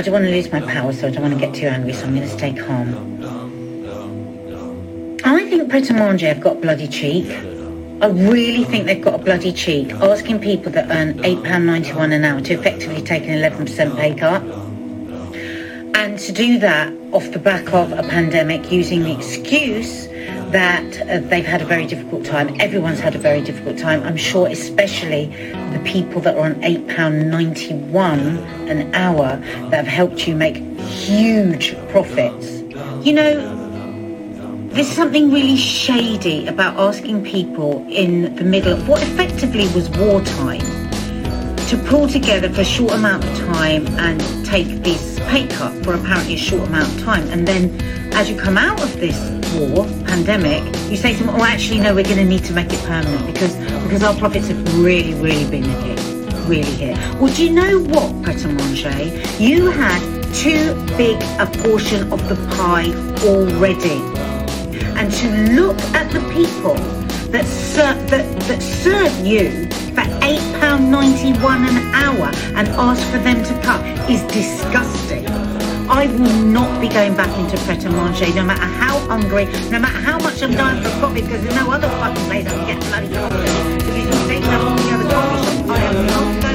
I don't want to lose my power, so I don't want to get too angry, so I'm going to stay calm. I think Pret a Manger have got bloody cheek. I really think they've got a bloody cheek asking people that earn £8.91 an hour to effectively take an 11% pay cut. And to do that off the back of a pandemic using the excuse that uh, they've had a very difficult time. Everyone's had a very difficult time. I'm sure especially the people that are on £8.91 an hour that have helped you make huge profits. You know, there's something really shady about asking people in the middle of what effectively was wartime to pull together for a short amount of time and take this pay cut for apparently a short amount of time. And then as you come out of this war, pandemic, you say to them, oh, actually, no, we're going to need to make it permanent because, because our profits have really, really been hit. Really hit. Well, do you know what, Pret a Manger? You had too big a portion of the pie already. And to look at the people that, ser- that, that serve you for £8.91 an hour and ask for them to cut is disgusting. I will not be going back into Pret a Manger no matter how hungry, no matter how much I'm dying for coffee because there's no other fucking place I can get bloody coffee. If you can take up all the other coffee shops, I am not going